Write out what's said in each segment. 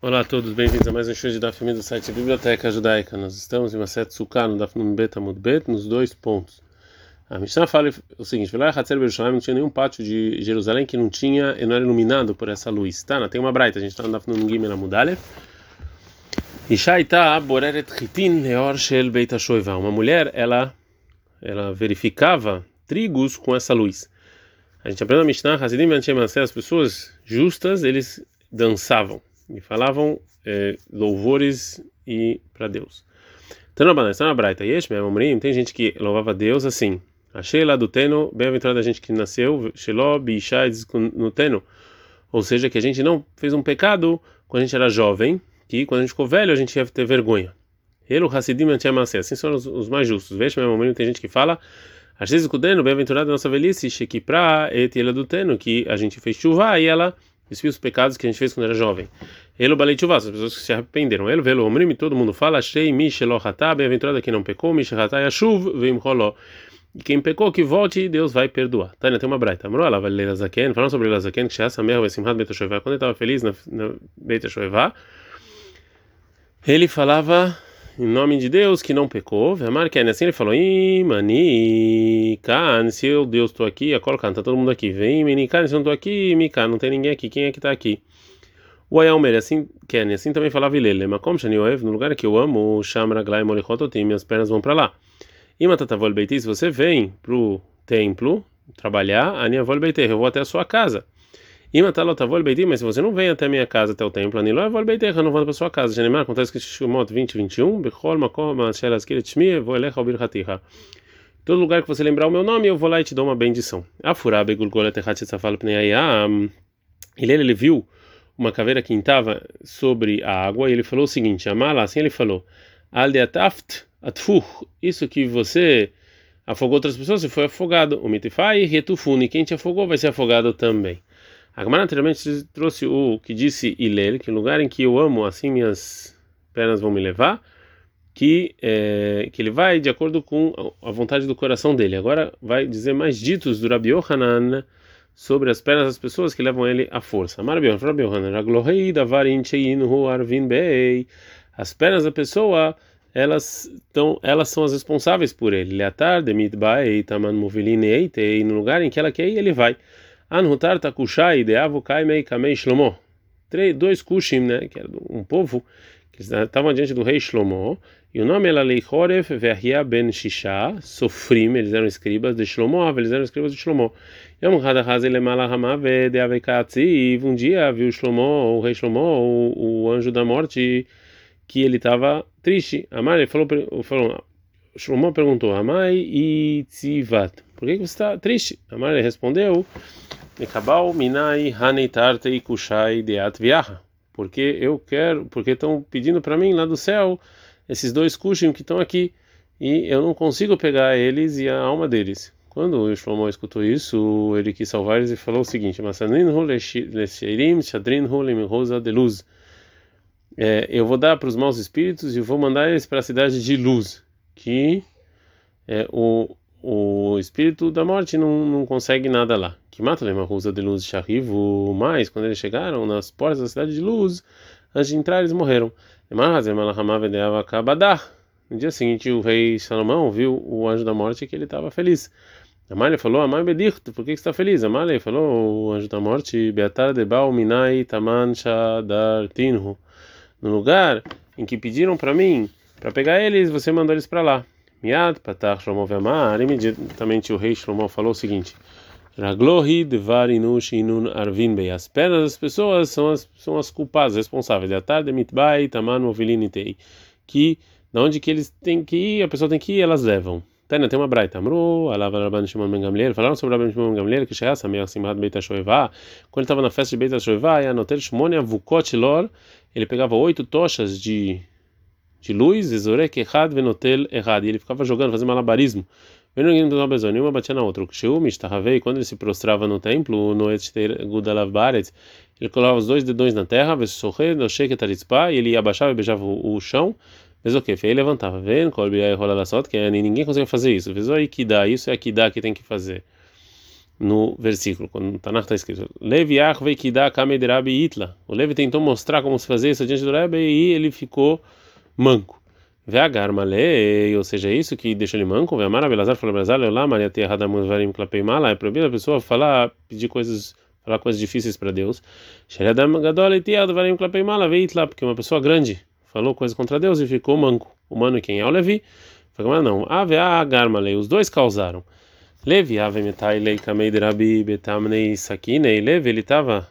Olá a todos, bem-vindos a mais um show de Daf do site Biblioteca Judaica. Nós estamos em uma sete Sukkah no Daf Bet Amud Bet, nos dois pontos. A Mishnah fala o seguinte: Velá Hatzer Berushalayim não tinha nenhum pátio de Jerusalém que não tinha, não era iluminado por essa luz. Tá, tem uma braita, a gente está no Daf Nun Gimel Amudale. Boreret Chitin Leor Shel Beit HaShoeva. Uma mulher, ela, ela verificava trigos com essa luz. A gente aprende a Mishnah, as pessoas justas, eles dançavam e falavam é, louvores e para Deus. Tanabanan, está na Braita, Yesh, tem gente que louvava Deus assim. Achei lá do Teno, bem-aventurada a gente que nasceu, Sheló, Bishai, no Teno. Ou seja, que a gente não fez um pecado quando a gente era jovem, que quando a gente ficou velho a gente ia ter vergonha. Ele, o Hassidim, assim são os, mais justos. Veja, meu tem gente que fala, Achei Kudeno, bem-aventurada a nossa velhice, Shekipra, et do Teno, que a gente fez chuva e ela desfia os pecados que a gente fez quando era jovem. Ele balei chuva, as pessoas que se arrependeram. Ele velo omrim, todo mundo fala, achei mishelohata, bem-aventurada quem não pecou, mishehata yashuv, vem roló. E quem pecou que volte, Deus vai perdoar. Tânia tem uma braita. Amor, ela vai ler Zaken, falando sobre Zaken, que essa merda vai simrar Beta Shoevá. Quando ele estava feliz na, na Beta Shoevá, ele falava em nome de Deus que não pecou. Vemar que assim ele falou: Imani, Kan, se eu Deus estou aqui, a colocar, tá todo mundo aqui. Vem, Menikan, se eu não estou aqui, Mikan, não tem ninguém aqui. Quem é que está aqui? O Ayalmer, assim, Ken, assim também falava Ilele, como Shanioev, no lugar que eu amo, Shamra Glai Molichototim, minhas pernas vão para lá. Imatatavol Beiti, se você vem pro templo trabalhar, Aniavol Beiti, eu vou até a sua casa. Imatalotavol Beiti, mas se você não vem até a minha casa, até o templo, Anilovol Beiti, eu não vou para sua casa. Janemar, acontece que Shimot 20, 21, Bechol Makom, Shelas Kiret Shmi, vou elecha Obir Hatiha. Todo lugar que você lembrar o meu nome, eu vou lá e te dou uma bendição. Afurá Begulgolet Echat Tzafal Pneiayam. Ele, ele viu uma caveira que estava sobre a água e ele falou o seguinte: Amala, assim ele falou, Aldeataft atfuh, isso que você afogou outras pessoas, você foi afogado. O mitifai retufuni, quem te afogou vai ser afogado também. A Gemara anteriormente trouxe o que disse Ilel, que no lugar em que eu amo, assim minhas pernas vão me levar, que, é, que ele vai de acordo com a vontade do coração dele. Agora vai dizer mais ditos do Rabi Yohanan sobre as pernas das pessoas que levam ele à força. As pernas da pessoa, elas estão, elas são as responsáveis por ele. No lugar em que ela quer ir, ele vai. Anhutar takushai de avukai mei kamei shlomo. Dois kushim, né, que era um povo que estavam diante do rei Shlomo, e o nome era Leichoref Verhia ben Shisha, Sofrim, eles eram escribas de Shlomo, eles eram escribas de Shlomo. Yom Hadahaz Lemalahamav de Avekatziv, um dia viu Shlomo, o rei Shlomo, o, o anjo da morte, que ele estava triste. Amar, ele falou, falou Shlomo perguntou, Amai e Tzivat, por que você está triste? Amar, respondeu, Nekabal Minai Haneitartei Kushai Deat Viaha, porque eu quero, porque estão pedindo para mim lá do céu esses dois Kushim que estão aqui, e eu não consigo pegar eles e a alma deles. Quando o Shlomo escutou isso, ele quis salvar eles e falou o seguinte: de luz. É, eu vou dar para os maus espíritos e vou mandar eles para a cidade de luz, que é, o, o espírito da morte não, não consegue nada lá. Que mata uma rusa de luz charrivo, mas quando eles chegaram nas portas da cidade de luz, antes de entrar eles morreram. No dia seguinte, o rei Salomão viu o anjo da morte que ele estava feliz. Amália falou, Amai Bedirto, por que, você está feliz? Amália falou, o anjo da morte, Beatar de Minai Taman Shadartinhu. No lugar em que pediram para mim, para pegar eles, você mandou eles para lá. Miad, Patach Shlomo Vemar, imediatamente o rei Shlomo falou o seguinte, Raglohi Devarinush Inun Arvin Bey. As pernas das pessoas são as, são as culpadas, responsáveis. Beatar de Mitbai Taman Movilinitei. Que, de onde que eles têm que ir, a pessoa tem que ir, elas levam. Tânia tem uma braita. Amru, alava Rabban Shimon Ben Gamliel. Falaram sobre Rabban Shimon Ben Gamliel que chegasse a Simhat Beit HaShoevá. Quando ele estava na festa de Beit HaShoevá, e anotel Shimon Avukot Lor, ele pegava oito tochas de de luz, Zezorek Echad Venotel Errad. E ele ficava jogando, fazendo malabarismo. Nenhuma batia na outra. E quando ele se prostrava no templo, no ele colocava os dois dedões na terra, e ele abaixava e beijava o chão. Mas o que? Fei levantava. Vendo? Que ninguém consegue fazer isso. Vezou aí que dá. Isso é que dá que tem que fazer. no versículo, quando no Tanakh está escrito Levi Kida Kamei Rabi Itla. O Levi tentou mostrar como se fazia isso diante do Rebbe e ele ficou manco. Veagar Malei, ou seja, isso que deixa ele manco. Veamar Abelazar falou Abelazar, Leolá, Maria Terra da Muzvarim Klapei Mala. É proibido a pessoa falar, pedir coisas, falar coisas difíceis para Deus. Sheredam Gadol Etiad Varim Klapei Mala, Veitla, porque uma pessoa grande falou coisas contra Deus e ficou manco. Humano quem é o Levi? Falou, não. Aveagar Malei, os dois causaram. Levi, Ave Metai Lei Kamei Rabi Betamnei Sakinei. Levi, ele estava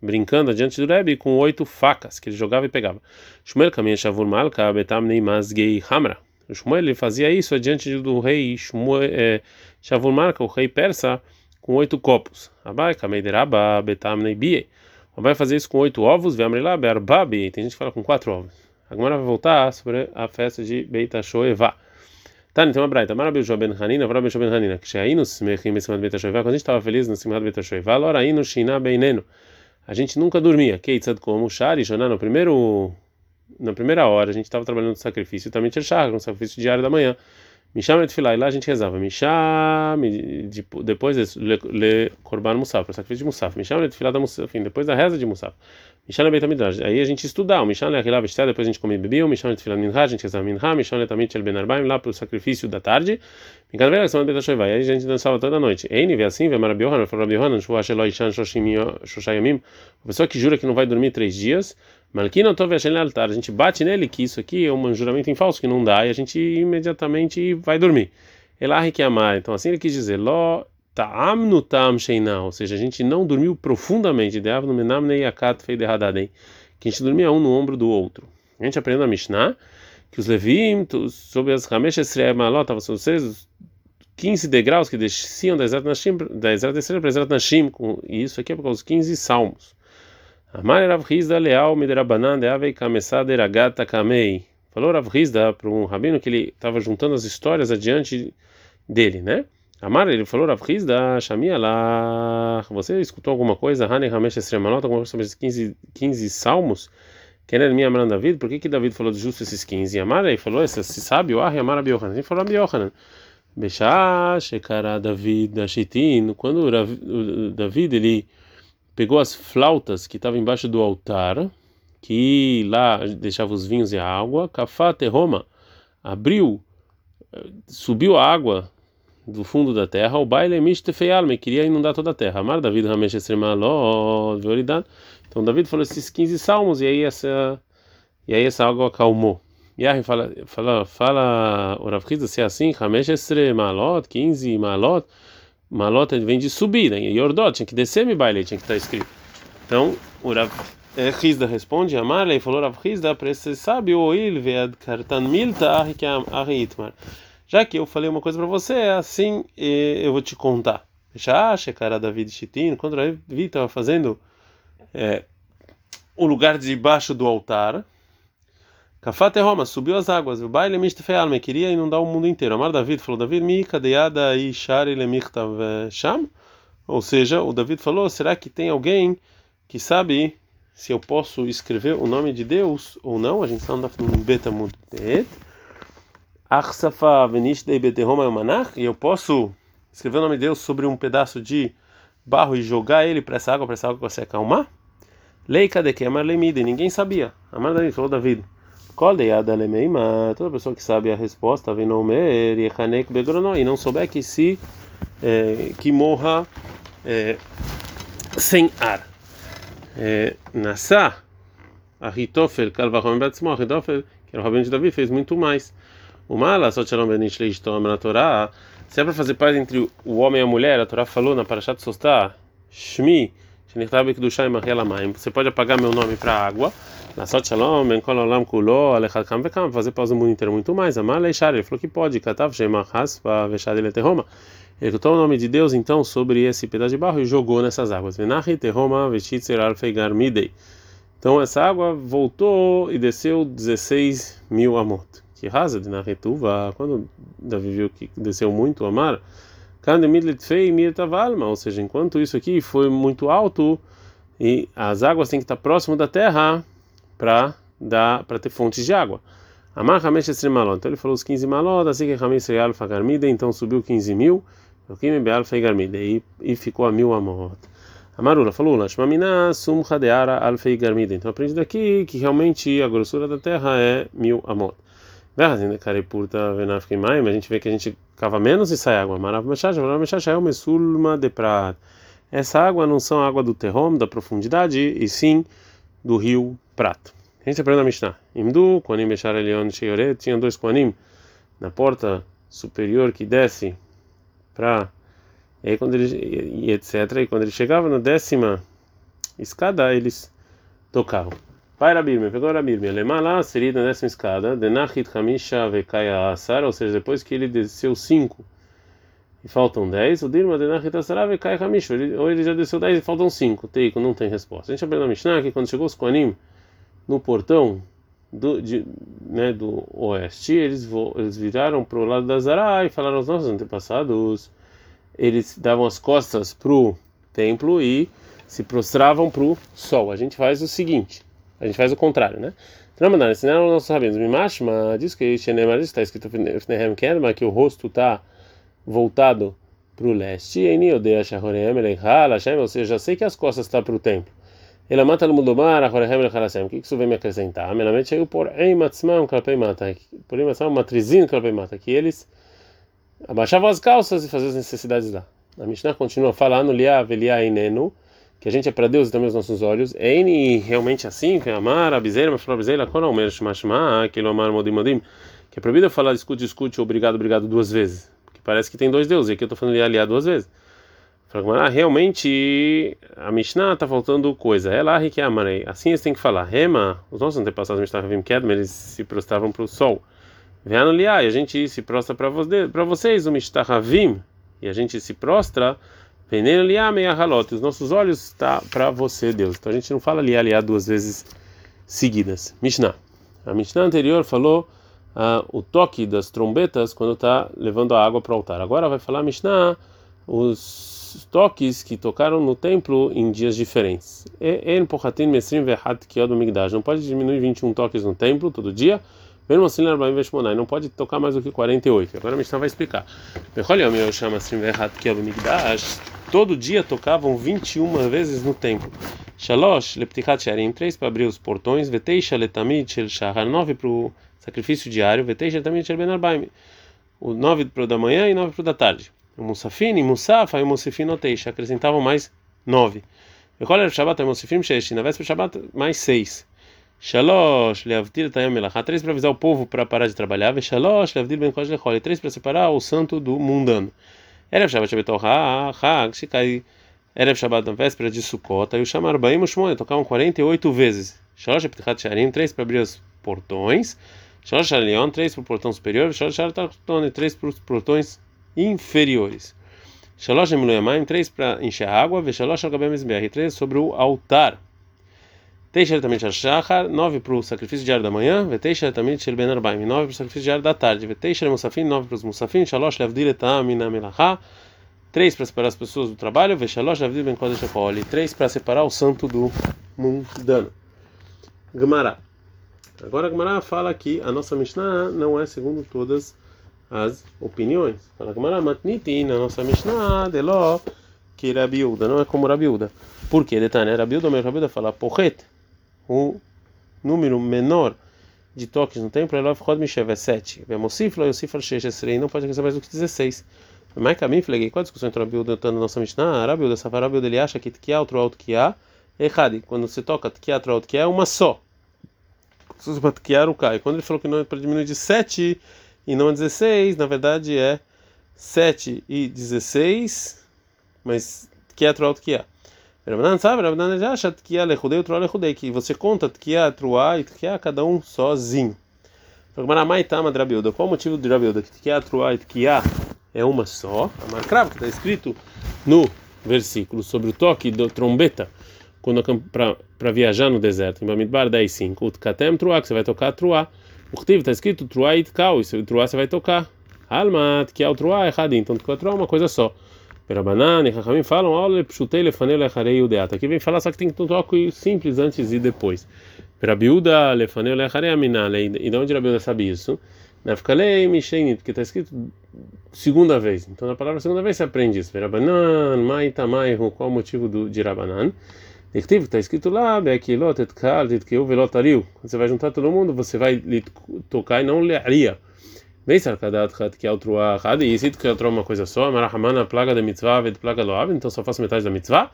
brincando diante do Rebbe com oito facas que ele jogava e pegava. Shmuel Kamin Shavur Malka Betamnei Mazgei Hamra. Shmuel ele fazia isso diante do rei Shmuel, é, Shavur Malka, o rei persa, com oito copos. Abai Kamei Rabba Betamnei Bie. Vai fazer isso com oito ovos, Vemrila Berbabi. Tem gente que fala com quatro ovos. Agora vai voltar sobre a festa de Beita Shoevá. Tá, então a braita. Marabil Joben Hanina, Marabil Joben Hanina. Que Sheainu Smechim Simad Beta Shoivá. Quando a gente estava feliz no Simad Beta Shoivá, Lora Inu Shina Beinenu. A gente nunca dormia. Keitzad como Shari, Shoná, no primeiro. Na primeira hora, a gente estava trabalhando no sacrifício, também chá, no sacrifício diário da manhã. Me chama de filar, e lá a gente rezava. Me chame, depois le, le korban musaf, para sacrifício de musaf. De filar da musaf, depois da reza de musaf. Mishan Beit Midrash. Aí a gente estudar, o Mishan Lechilav Shté, depois a gente comia e bebia, o Mishan Tfilah Minha, a gente rezava Minha, Mishan Letamit Shel Ben Arbaim, lá para o sacrifício da tarde. Minha vez, semana Beit Shoivai. Aí a gente dançava toda noite. Ei, vê assim, vê Marabi Yohanan, falou Rabi Yohanan, Shua Sheloi Shan Shoshayamim. A pessoa que jura que não vai dormir três dias, Malkino Tov Yashen altar. A gente bate nele que isso aqui é um juramento em falso, que não dá, e a gente imediatamente vai dormir. Elahi que amar. Então assim ele quis dizer, Ló Ta'am no ta'am sheina, ou seja, a gente não dormiu profundamente, deav no menam neyakat feidehadaden, que a gente dormia um no ombro do outro. A gente aprendeu na Mishnah que os levim, sobre as ramesh esrei malot, são os 15 degraus que desciam da Ezrat Nashim, da Ezrat Esrei para Ezrat Nashim, e isso aqui é por causa dos 15 salmos. Amar Rav Hizda leal miderabanan deavei kamesad eragata kamei. Falou Rav Hizda para um rabino que ele estava juntando as histórias adiante dele, né? Amar, ele falou, Rav Hizda, Shamia lá, você escutou alguma coisa? Hani Hamesh Esremanot, alguma coisa sobre esses 15, 15 salmos? Quem era minha Amran David? Por que que David falou justo esses 15? Amar, ele falou, esse o Ahi Amar Abi Yohanan. Ele falou Abi Yohanan. Bechá, Shekara David, Ashitin, quando o David, ele pegou as flautas que estavam embaixo do altar, que lá deixava os vinhos e a água, Kafá Terroma, abriu, subiu a água do fundo da terra, o baile me queria inundar toda a terra. Amar David Ramesh Esremaló, Então David falou esses 15 salmos e aí essa e aí essa água acalmou. Aí fala fala fala o Rav se é assim, Ramesh Esremalot, 15 malot, malot vem de subir, né? Yordot tinha que descer me baile, tinha que estar escrito. Então o Rav Rizda responde, Amar, e falou Rav Rizda, para esse sábio, Oil, Vead Kartan Milta, Ahitmar já que eu falei uma coisa para você, é assim eu vou te contar. Já cara David Chitin, quando Davi estava fazendo é, o lugar debaixo do altar, Kafate Roma subiu as águas, o baile me queria inundar o mundo inteiro. Amar David falou: David, mi kadeada e shari sham? Ou seja, o David falou: será que tem alguém que sabe se eu posso escrever o nome de Deus ou não? A gente está no Betamud Bet. Achsafa Venishdei Beterroma Manach, e eu posso escrever o nome de Deus sobre um pedaço de barro e jogar ele para essa água, para essa água se acalmar? Leika de que amar lemida, ninguém sabia. Amar David falou David. Toda pessoa que sabe a resposta, vem no mer e não souber que se é, que morra é, sem ar. É, Nassá, Ahitofel, Kalvahom Batzmo, Ahitofel, que era o rabino de Davi, fez muito mais. O mala, só shalom benish leishtom na Torá, se é para fazer paz entre o homem e a mulher, a Torá falou na Parashat Sostá, Shmi, você pode apagar meu nome para água. Na sorte shalom, ben kol olam kulo, alechad kam vekam, fazer paz no mundo inteiro muito mais. Amar leishar, ele falou que pode. Katav shema haspa veshad ele terroma. Ele botou o nome de Deus então sobre esse pedaço de barro e jogou nessas águas. Venachi terroma veshitzer alfeigar midei. Então essa água voltou e desceu 16 mil amot que rasa de Naretuva, quando Davi viu que desceu muito o mar, ou seja, enquanto isso aqui foi muito alto e as águas têm que estar próximo da terra para dar para ter fontes de água. Amar Hamesh Malot. Então ele falou os 15 malot, assim que Hamesh Real Fagarmida, então subiu 15 mil. Yokim be'alfei garmida. E ficou a mil amot. Amarula falou, Lashmamina sumcha deara alfei garmida. Então aprende daqui que realmente a grossura da terra é mil amot. Verrazina carepurta venafkim mas a gente vê que a gente cava menos e sai água. Marav mechacha, marav mechacha é o mesulma de prata. Essa água não são água do terrom, da profundidade, e sim do rio Prato. A gente aprende a Mishnah. Imdu, Koanim Bechar Elion Sheyoret, tinha dois Koanim na porta superior que desce para e aí quando ele e etc e quando ele chegava na décima escada eles tocavam Pai Rabirme, pegou Rabirme, Lemá lá seria na décima escada, Denachit Hamisha Vekaya Asar, ou seja, depois que ele desceu cinco e faltam dez, o Dirma Denachit Asar Vekaya Hamisha, ou ele já desceu dez e faltam cinco, Teiko, não tem resposta. A gente aprende na Mishnah que quando chegou os Koanim no portão do, de, né, do oeste, eles, eles viraram para o lado da Zará e falaram aos nossos antepassados eles davam as costas para o templo e se prostravam para o sol. A gente faz o seguinte, a gente faz o contrário, né? Ramadan, ensinaram nossos rabinos, Mimashma, diz que está escrito que o rosto está voltado para o leste, ou seja, já sei que as costas estão tá para o templo. Ele mata no mudomar, o que isso vem me acrescentar? Menamente aí por eimatzmam kalpei mata, por eimatzmam matrizin kalpei mata, que eles abaixavam as calças e faziam as necessidades lá. A Mishnah continua falando, Liá, Velia, Inenu, que a gente é para Deus e também os nossos olhos. Eini, realmente assim, que amar, a bizeira, mas falar bizeira, qual é o menos, mashma, aquilo amar, modim, modim, que é proibido falar escute, escute, obrigado, obrigado duas vezes. Porque parece que tem dois deuses, e aqui eu estou falando Liá, Liá duas vezes. Fala, realmente a Mishnah está faltando coisa. É lá que amarei. Assim eles têm que falar. Rema, os nossos antepassados Mishnah eles se prostravam para o sol. Liá, e a gente se prostra para vocês, o Mishtahavim, e a gente se prostra, veneno liá meia ralote, os nossos olhos está para você, Deus. Então a gente não fala liá liá duas vezes seguidas. Mishnah. A Mishnah anterior falou uh, o toque das trombetas quando está levando a água para o altar. Agora vai falar Mishnah os toques que tocaram no templo em dias diferentes. Não pode diminuir 21 toques no templo todo dia mesmo assim, não pode tocar mais do que 48. Agora a Mishnah vai explicar. Todo dia tocavam 21 vezes no templo. Shalosh leptichat sharim, 3 para abrir os portões, veteisha letamid shel shahar, 9 para o sacrifício diário, veteisha letamid shel ben arbaim, o 9 para o da manhã e 9 para o da tarde. Musafa e o musafin oteixa, acrescentavam mais 9. Recolher Shabbat e musafim shesh, na véspera Shabbat mais 6. Shalosh, leavdil tayam melachá. Três para avisar o povo para parar de trabalhar. Ve shalosh, leavdil ben koj lechol. Três para separar o santo do mundano. Erev Shabbat Shabbat Hag, Shikai. Erev Shabbat na véspera de Sukkot. E o Shamar Baim Ushmone tocavam 48 vezes. Shalosh Eptichat Sharim. Três para abrir os portões. Shalosh Shalion. Três para o portão superior. Shalosh Shartartone. Três para os portões inferiores. Shalosh Emiluyamayim. Três para encher água. Ve Shalosh Al-Gabem Três sobre o altar. Teixa também Shachar, 9 para o sacrifício diário da manhã, Veteixa também Shel Ben Arbaim, 9 para o sacrifício diário da tarde, Veteixa Musafim, 9 para os Musafim, Shalosh Levdil Etam na Melachá, 3 para separar as pessoas do trabalho, Veshalosh Levdil Ben Kodesh Akoli, 3 para separar o santo do mundano. Gemara. Agora a Gemara fala que a nossa Mishnah não é segundo todas as opiniões. Fala Gemara Matniti, na nossa Mishnah, Deló, que Rabiúda, não é como Rabiúda. Por quê? Detalhe, Rabiúda, meu Rabiúda fala, Porret o número menor de toques no templo, Elov Mishev é 7. Vemosif, Lo Yosif Al-Shesh não pode receber mais do que 16. Mas caminho, falei, qual a discussão entre o Rabiuda e o nossa Mishnah? Arabiuda, Safarabiuda, ele acha que Tkiá, outro alto Tkiá, é errado. Quando você toca Tkiá, outro alto Tkiá, é uma só. Se você para Tkiá, o Kai. Quando ele falou que não é para diminuir de 7 e não a 16, na verdade é 7 e 16, mas Tkiá, outro alto Tkiá. Rabanan sabe, Rabanan já acha que é lechudei, outro lechudei, que você conta que é truá e que é cada um sozinho. Rabanan Drabilda, qual o motivo de Drabilda? Que é truá e que é uma só. A marcrava que está escrito no versículo sobre o toque da trombeta quando para viajar no deserto. Em Bamidbar 10:5, o tkatem truá, que você vai tocar truá. O que está escrito truá e tkau, e truá você vai tocar. Almat, que é o truá, é errado. Então, truá é uma coisa só. Perabanan e Chachamim falam, olha, pshutei lefanei lecharei udeata. Aqui vem falar só que tem um toque simples antes e depois. Perabiuda lefanei lecharei aminale. E de onde Rabiuda sabe isso? Nafkalei mishenit, porque está escrito segunda vez. Então na palavra segunda vez você aprende isso. Verabanan, mai tamai, qual o motivo do, de Rabanan? Dictivo, está escrito lá, Bequilot, Etkal, Titkeu, Velotariu. Quando você vai juntar todo mundo, você vai tocar e não learia. Vem sarkadat que outra hadi, e se outra uma coisa só, marahamana plaga da mitzvah, ved plaga loav, então só faço metade da mitzvah.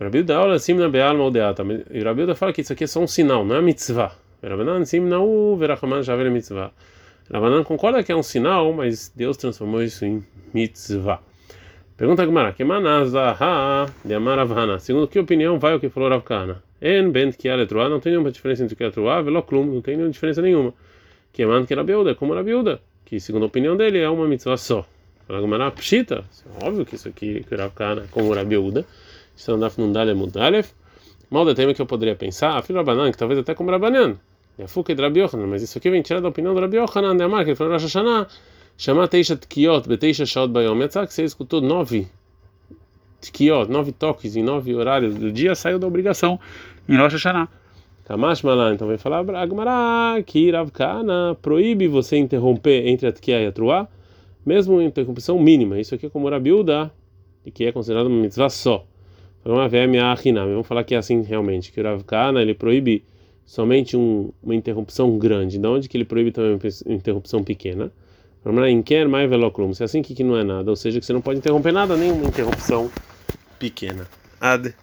Rabilda aula simna beal moldeata. E Rabilda fala que isso aqui é só um sinal, não é mitzvah. Rabanan simna u verahaman javel mitzvah. Rabanan concorda que é um sinal, mas Deus transformou isso em mitzvah. Pergunta Gemara, que manazaha de amaravana. Segundo que opinião vai o que falou Rav Kana? En bent que aletroa, não tem nenhuma diferença entre que aletroa, veloklum, não tem nenhuma diferença nenhuma. Que man que Rabiuda, como Rabiuda, que segundo a opinião dele é uma mitzvah só. Fala Gemara, pshita, óbvio que isso aqui que Rav Kana, como Rabiuda, estão na Fnundalef Mudalef. Mal de tema que eu poderia pensar, filho Rabanan, que talvez até como Rabanan. E a fuca de Rabi Yohanan, mas isso aqui vem tirar da opinião do Rabi Yohanan, de Amar, que ele falou Rosh Chamar Teisha Tkiot, Beteisha Shaot Bayom. Yatzak, você escutou nove Tkiot, nove toques em nove horários do dia, saiu da obrigação em Rosh Hashanah. Kamash Malan, então vem falar Agmará, que Ravkana proíbe você interromper entre a Tkia e a Truá, mesmo em interrupção mínima. Isso aqui é como Rabiuda, que é considerado uma mitzvah só. Vamos falar que é assim realmente, que o Ravkana ele proíbe somente um, uma interrupção grande. De onde que ele proíbe também uma interrupção pequena? Velocrum. Se é assim que não é nada, ou seja, que você não pode interromper nada, nenhuma interrupção pequena. Ad.